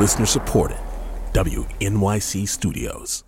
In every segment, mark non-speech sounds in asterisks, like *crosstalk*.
Listener supported. WNYC Studios.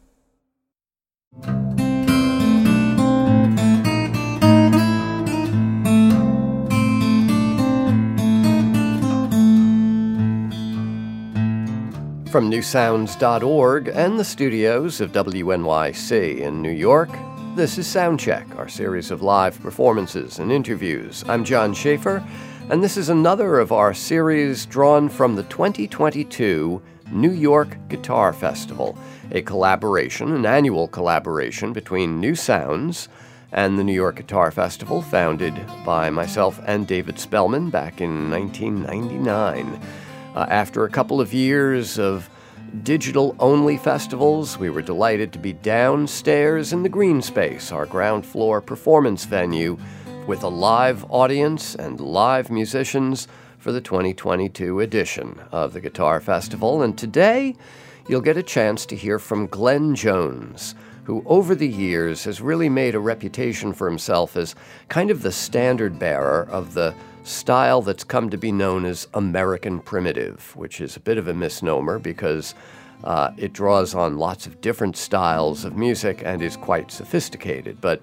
From newsounds.org and the studios of WNYC in New York, this is Soundcheck, our series of live performances and interviews. I'm John Schaefer, and this is another of our series drawn from the 2022 New York Guitar Festival, a collaboration, an annual collaboration between New Sounds and the New York Guitar Festival, founded by myself and David Spelman back in 1999. Uh, after a couple of years of digital only festivals, we were delighted to be downstairs in the Greene Space, our ground floor performance venue, with a live audience and live musicians for the 2022 edition of the Guitar Festival. And today, you'll get a chance to hear from Glenn Jones, who over the years has really made a reputation for himself as kind of the standard bearer of the style that's come to be known as American Primitive, which is a bit of a misnomer because uh, it draws on lots of different styles of music and is quite sophisticated. But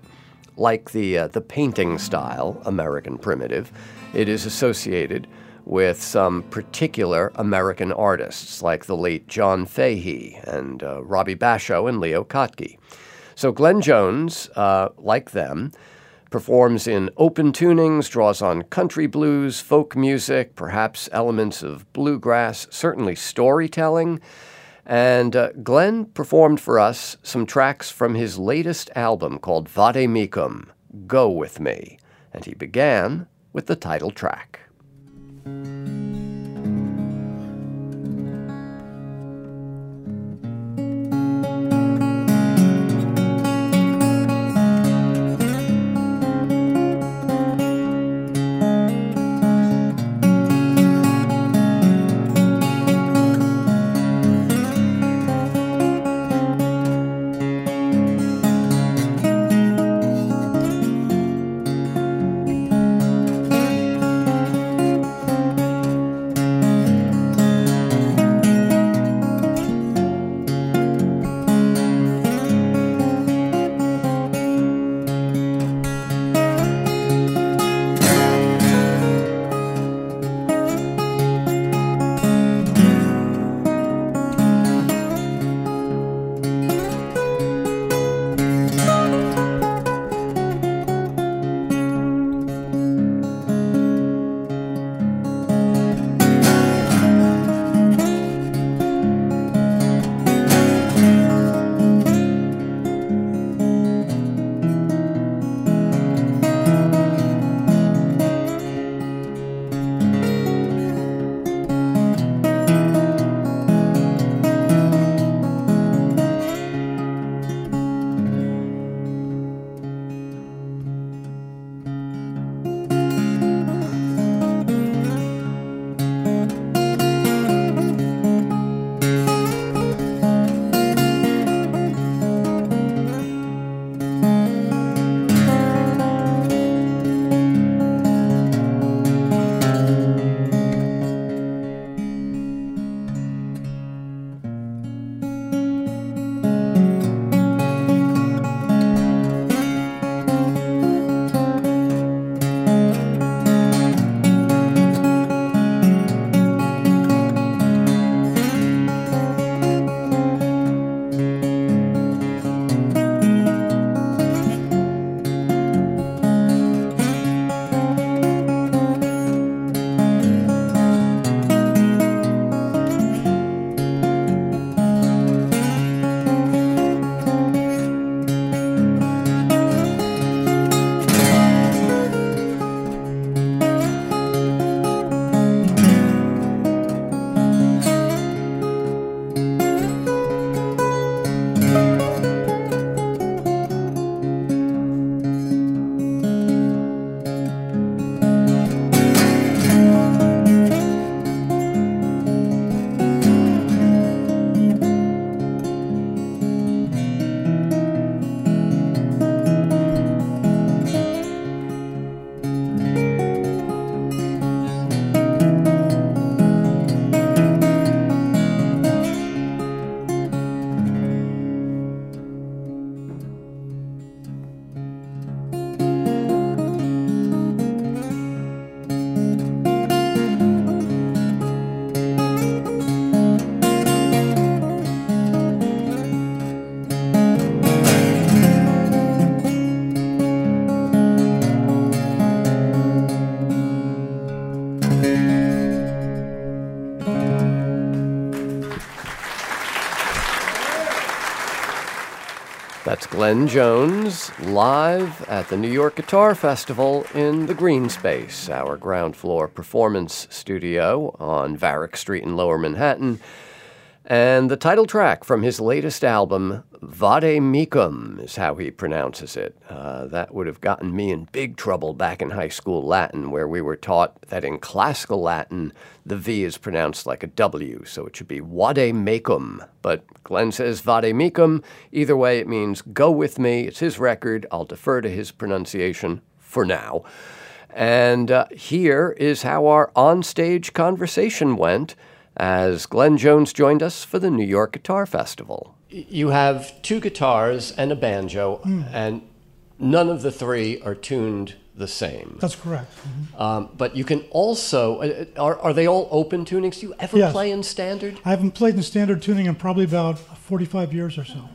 like the, uh, the painting style, American Primitive, it is associated with some particular American artists like the late John Fahey and uh, Robbie Basho and Leo Kottke. So Glenn Jones, uh, like them, performs in open tunings, draws on country blues, folk music, perhaps elements of bluegrass, certainly storytelling. And uh, Glenn performed for us some tracks from his latest album called Vade Mecum, Go With Me. And he began with the title track. Glenn Jones live at the New York Guitar Festival in the Greene Space, our ground floor performance studio on Varick Street in Lower Manhattan. And the title track from his latest album, Vade Mecum, is how he pronounces it. Uh, that would have gotten me in big trouble back in high school Latin, where we were taught that in classical Latin, the V is pronounced like a W, so it should be Vade Mecum. But Glenn says Vade Mecum. Either way, it means go with me. It's his record. I'll defer to his pronunciation for now. And uh, here is how our onstage conversation went as Glenn Jones joined us for the New York Guitar Festival. You have two guitars and a banjo, mm. and none of the three are tuned the same. That's correct. Mm-hmm. Um, but you can also, uh, uh, are, are they all open tunings? Do you ever yes. play in standard? I haven't played in standard tuning in probably about 45 years or so.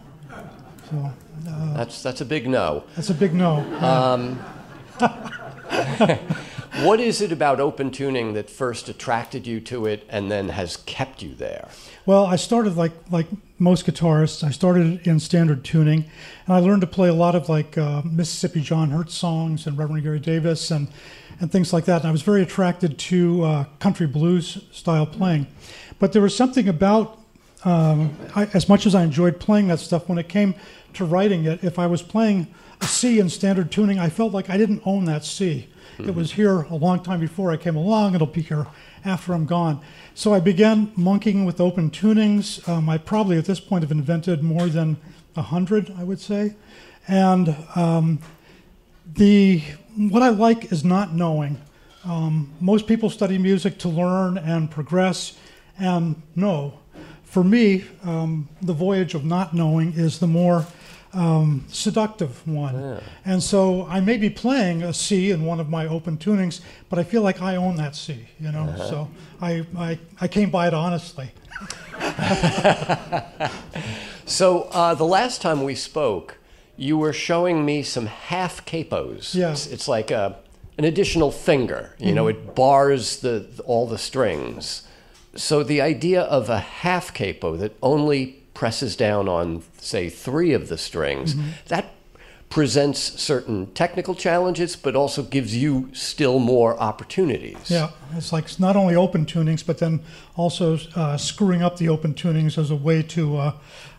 So uh, that's, that's a big no. That's a big no. Um, *laughs* What is it about open tuning that first attracted you to it and then has kept you there? Well, I started like like most guitarists. I started in standard tuning, and I learned to play a lot of like uh, Mississippi John Hurt songs and Reverend Gary Davis and and things like that. And I was very attracted to uh, country blues style playing, but there was something about um, I, as much as I enjoyed playing that stuff, when it came to writing it, if I was playing a C in standard tuning, I felt like I didn't own that C. Mm-hmm. It was here a long time before I came along. It'll be here after I'm gone. So I began monkeying with open tunings. Um, I probably at this point have invented more than a hundred, I would say. And um, the what I like is not knowing. Um, most people study music to learn and progress and know. For me, um, the voyage of not knowing is the more um, seductive one. Yeah. And so I may be playing a C in one of my open tunings, but I feel like I own that C, you know? Uh-huh. So I, I, I came by it honestly. *laughs* so uh, the last time we spoke, you were showing me some half capos. Yeah. It's, it's like a, an additional finger, you mm-hmm. know, it bars the, all the strings. So the idea of a half capo that only presses down on, say, three of the strings, mm-hmm. that presents certain technical challenges, but also gives you still more opportunities. Yeah, it's like not only open tunings, but then also uh, screwing up the open tunings as a way to, uh,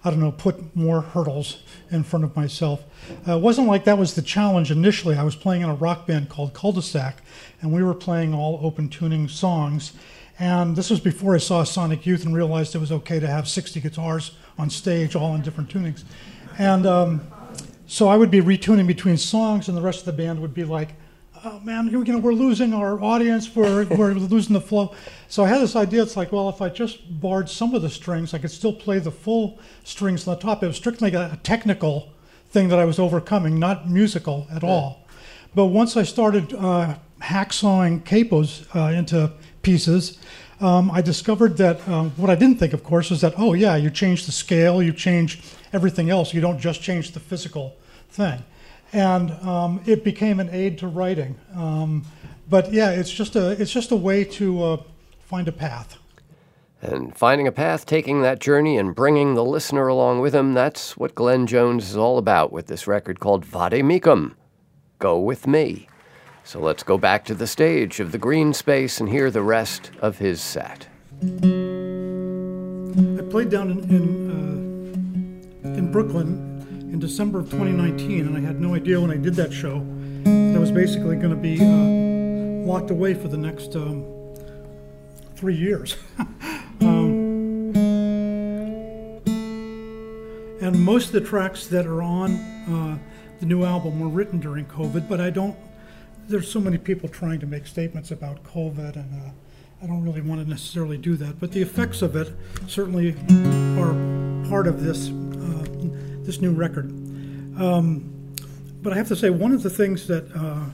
I don't know, put more hurdles in front of myself. Uh, it wasn't like that was the challenge initially. I was playing in a rock band called Cul-de-sac, and we were playing all open tuning songs. And this was before I saw Sonic Youth and realized it was okay to have 60 guitars on stage, all in different tunings. And um, so I would be retuning between songs, and the rest of the band would be like, oh man, you know, we're losing our audience, we're, we're *laughs* losing the flow. So I had this idea, it's like, well, if I just barred some of the strings, I could still play the full strings on the top. It was strictly a technical thing that I was overcoming, not musical at all. But once I started uh, hacksawing capos uh, into pieces, um, I discovered that um, what I didn't think, of course, was that, oh, yeah, you change the scale, you change everything else, you don't just change the physical thing. And um, it became an aid to writing. Um, but yeah, it's just a, it's just a way to uh, find a path. And finding a path, taking that journey, and bringing the listener along with him, that's what Glenn Jones is all about with this record called Vade Mecum. Go with me. So let's go back to the stage of the greene space and hear the rest of his set. I played down in in, uh, in Brooklyn in December of 2019, and I had no idea when I did that show that I was basically going to be uh, locked away for the next um, three years. *laughs* um, and most of the tracks that are on uh, the new album were written during COVID, but I don't there's so many people trying to make statements about COVID, and uh, I don't really want to necessarily do that. But the effects of it certainly are part of this uh, this new record. Um, but I have to say, one of the things that uh,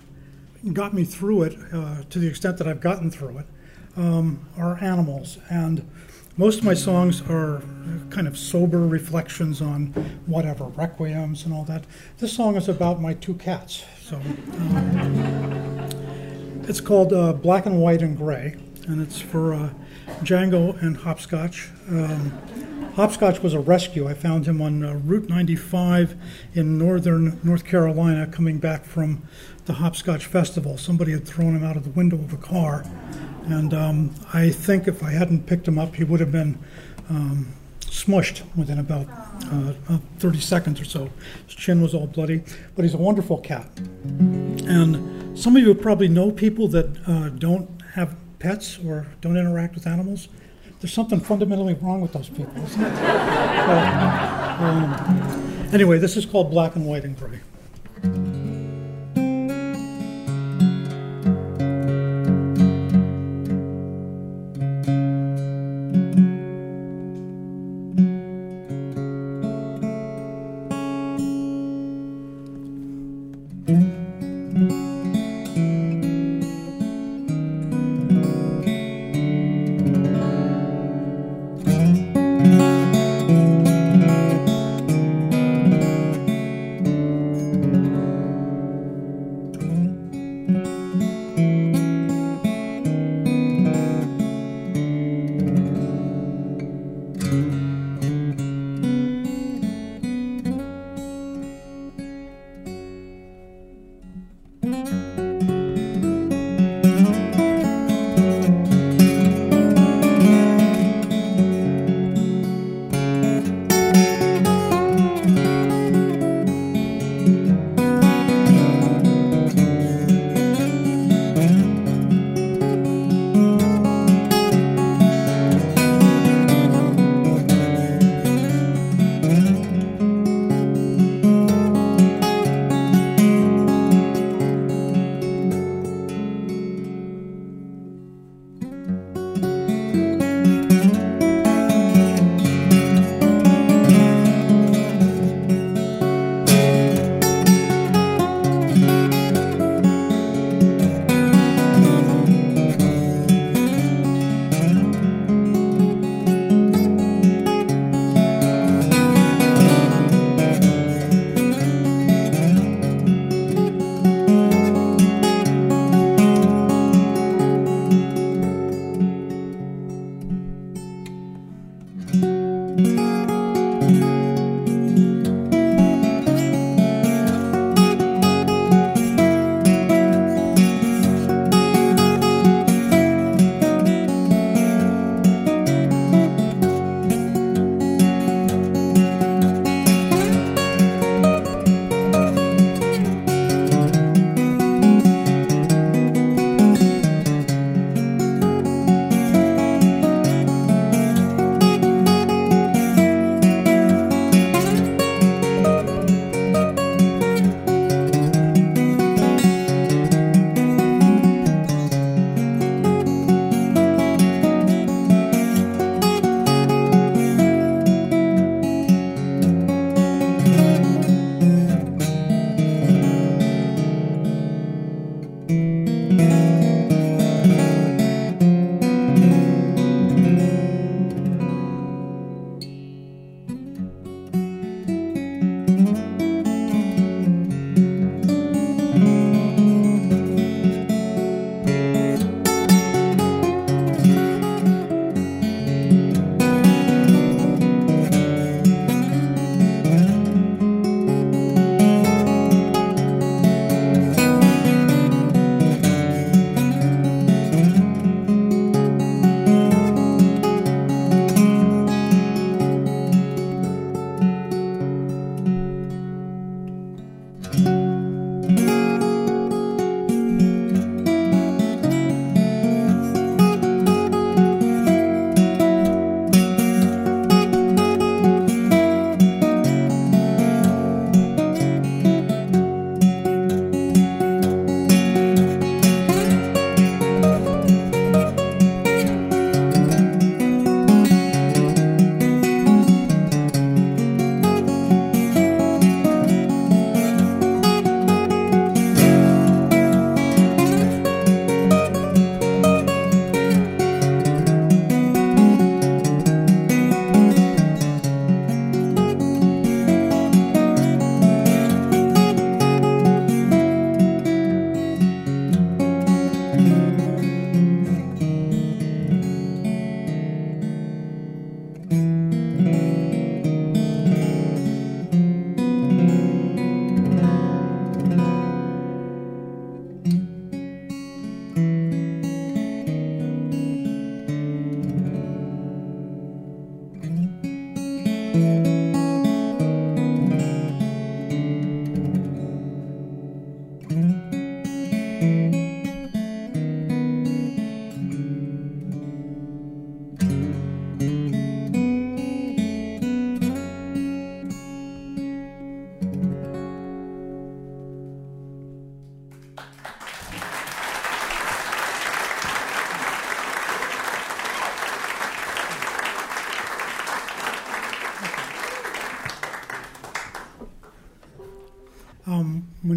got me through it, uh, to the extent that I've gotten through it, um, are animals and most of my songs are kind of sober reflections on whatever, requiems and all that. This song is about my two cats. So um, it's called uh, Black and White and Gray, and it's for uh, Django and Hopscotch. Um, Hopscotch was a rescue. I found him on uh, Route 95 in northern North Carolina coming back from the Hopscotch Festival. Somebody had thrown him out of the window of a car. And um, I think if I hadn't picked him up, he would have been um, smushed within about uh, uh, 30 seconds or so. His chin was all bloody, but he's a wonderful cat. And some of you probably know people that uh, don't have pets or don't interact with animals. There's something fundamentally wrong with those people, isn't it? *laughs* um, anyway, this is called Black and White and Gray.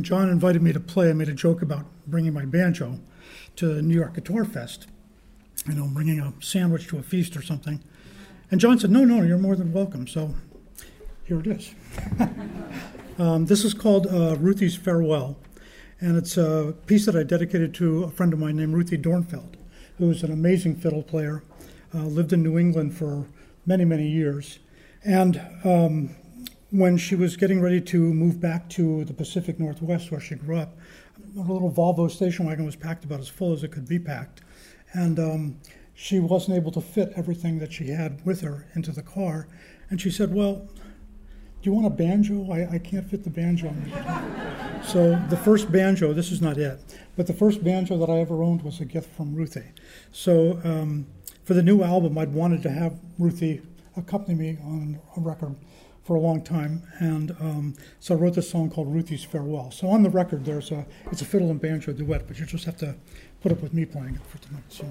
John invited me to play, I made a joke about bringing my banjo to New York Guitar Fest, you know, bringing a sandwich to a feast or something. And John said, No, no, you're more than welcome. So here it is. *laughs* um, this is called uh, Ruthie's Farewell, and it's a piece that I dedicated to a friend of mine named Ruthie Dornfeld, who's an amazing fiddle player, uh, lived in New England for many, many years. And um, when she was getting ready to move back to the Pacific Northwest where she grew up, a little Volvo station wagon was packed about as full as it could be packed. And um, she wasn't able to fit everything that she had with her into the car. And she said, Well, do you want a banjo? I, I can't fit the banjo. *laughs* so the first banjo, this is not it, but the first banjo that I ever owned was a gift from Ruthie. So um, for the new album, I'd wanted to have Ruthie accompany me on a record for a long time, and um, so I wrote this song called Ruthie's Farewell. So on the record, there's a it's a fiddle and banjo duet, but you just have to put up with me playing it for tonight. So.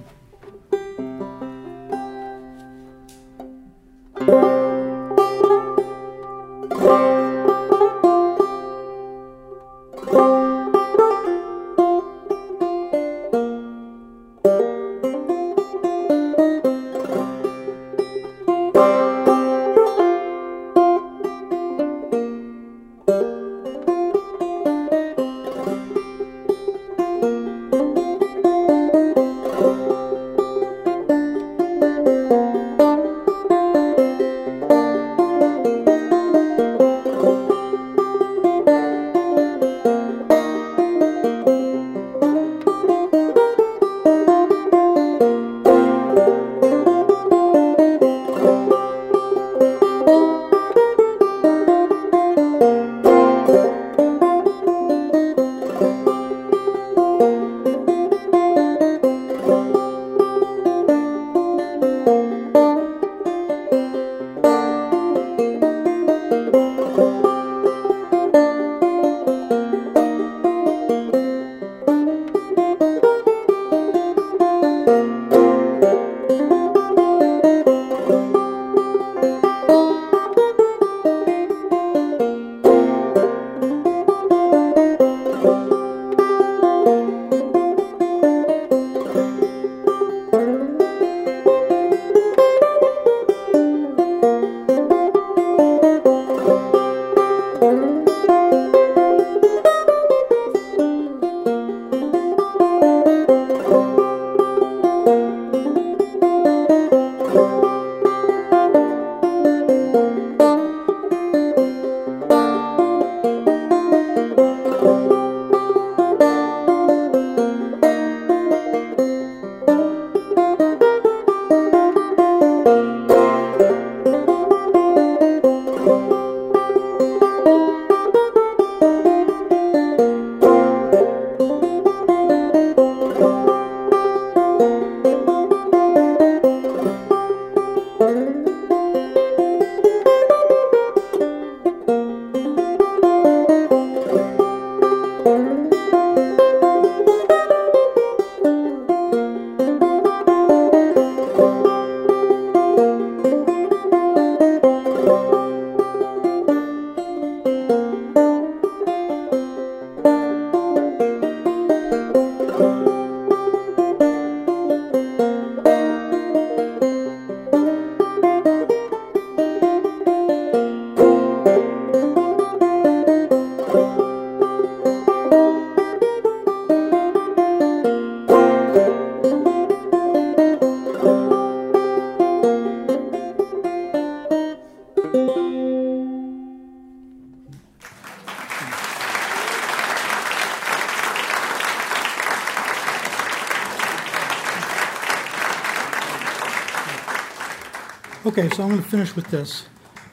Okay, so I'm going to finish with this.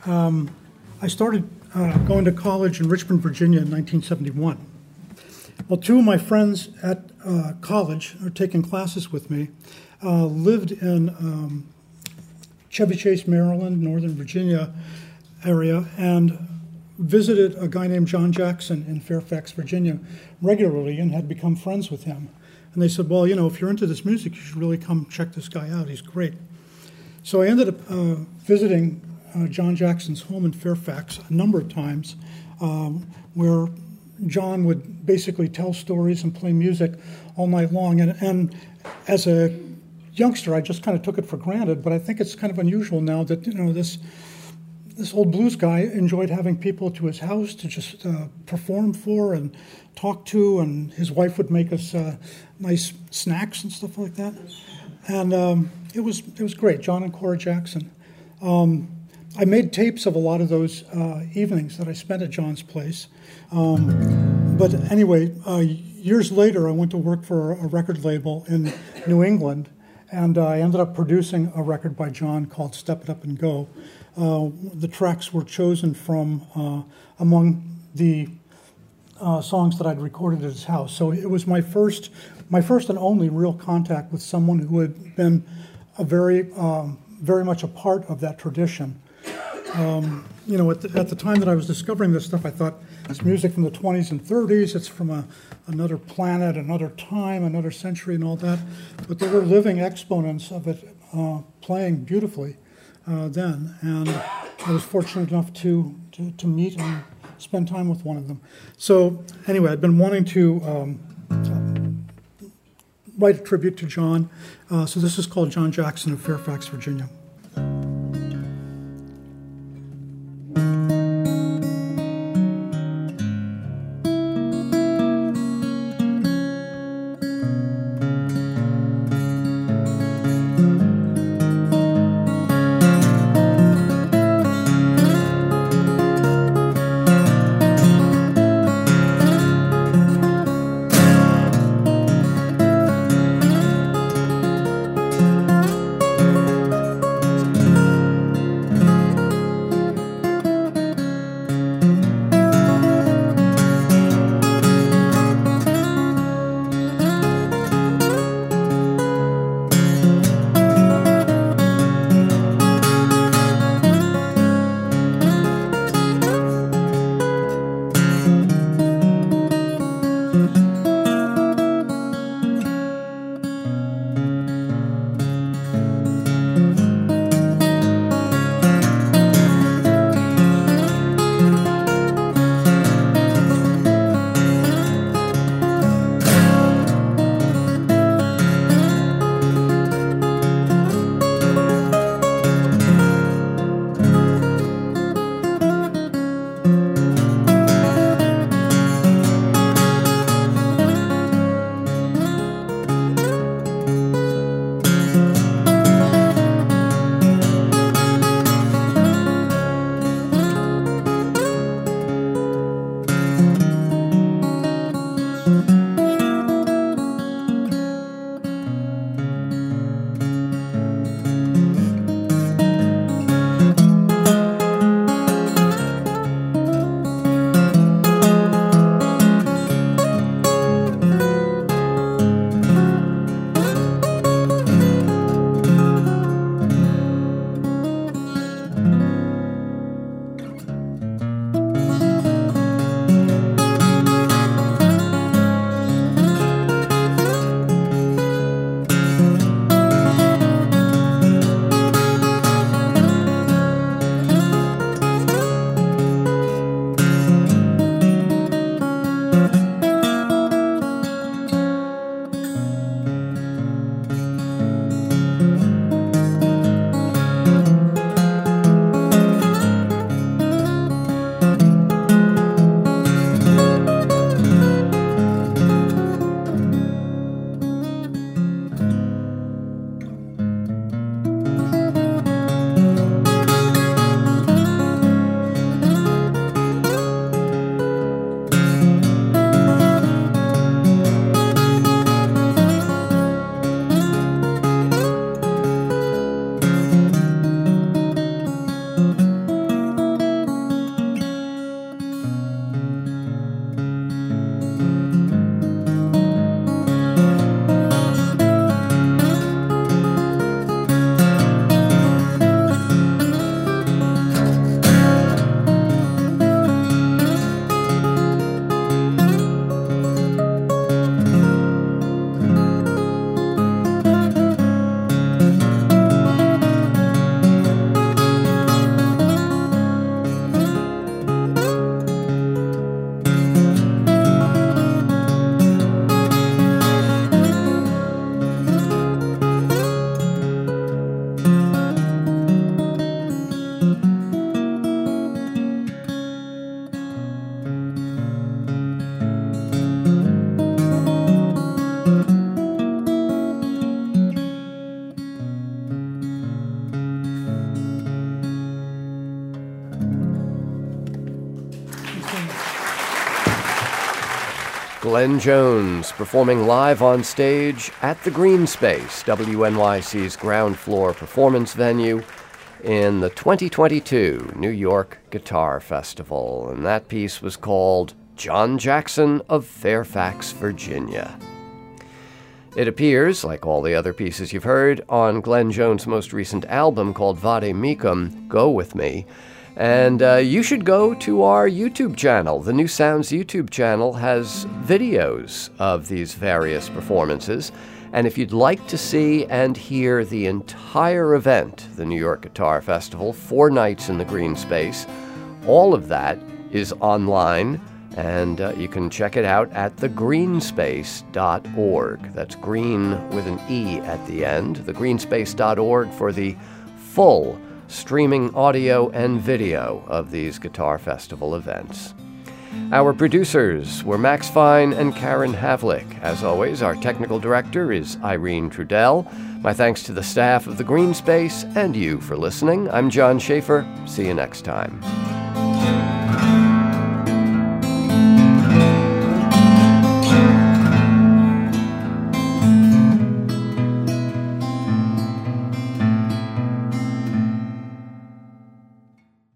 Um, I started uh, going to college in Richmond, Virginia in 1971. Well, two of my friends at uh, college, are taking classes with me, uh, lived in um, Chevy Chase, Maryland, Northern Virginia area, and visited a guy named John Jackson in Fairfax, Virginia, regularly and had become friends with him. And they said, Well, you know, if you're into this music, you should really come check this guy out. He's great. So I ended up uh, visiting uh, John Jackson's home in Fairfax a number of times, um, where John would basically tell stories and play music all night long. And, and as a youngster, I just kind of took it for granted. But I think it's kind of unusual now that you know this this old blues guy enjoyed having people to his house to just uh, perform for and talk to, and his wife would make us uh, nice snacks and stuff like that. And um, it was it was great. John and Cora Jackson. Um, I made tapes of a lot of those uh, evenings that I spent at John's place. Um, but anyway, uh, years later, I went to work for a record label in New England, and I ended up producing a record by John called Step It Up and Go. Uh, the tracks were chosen from uh, among the uh, songs that I'd recorded at his house. So it was my first, my first and only real contact with someone who had been a very, um, very much a part of that tradition. Um, you know, at the, at the, time that I was discovering this stuff, I thought it's music from the 20s and 30s. It's from a, another planet, another time, another century, and all that. But there were living exponents of it uh, playing beautifully uh, then, and I was fortunate enough to, to, to meet and spend time with one of them. So anyway, I've been wanting to. Um, write a tribute to John. Uh, so this is called John Jackson of Fairfax, Virginia. Glenn Jones performing live on stage at the Greene Space, WNYC's ground floor performance venue, in the 2022 New York Guitar Festival. And that piece was called John Jackson of Fairfax, Virginia. It appears, like all the other pieces you've heard, on Glenn Jones' most recent album called Vade Mecum, Go With Me. And uh, you should go to our YouTube channel. The New Sounds YouTube channel has videos of these various performances. And if you'd like to see and hear the entire event, the New York Guitar Festival, four nights in the greene space, all of that is online and uh, you can check it out at thegreenespace.org. That's green with an E at the end. Thegreenespace.org for the full streaming audio and video of these Guitar Festival events. Our producers were Max Fine and Karen Havlick. As always, our technical director is Irene Trudel. My thanks to the staff of the Greene Space and you for listening. I'm John Schaefer. See you next time.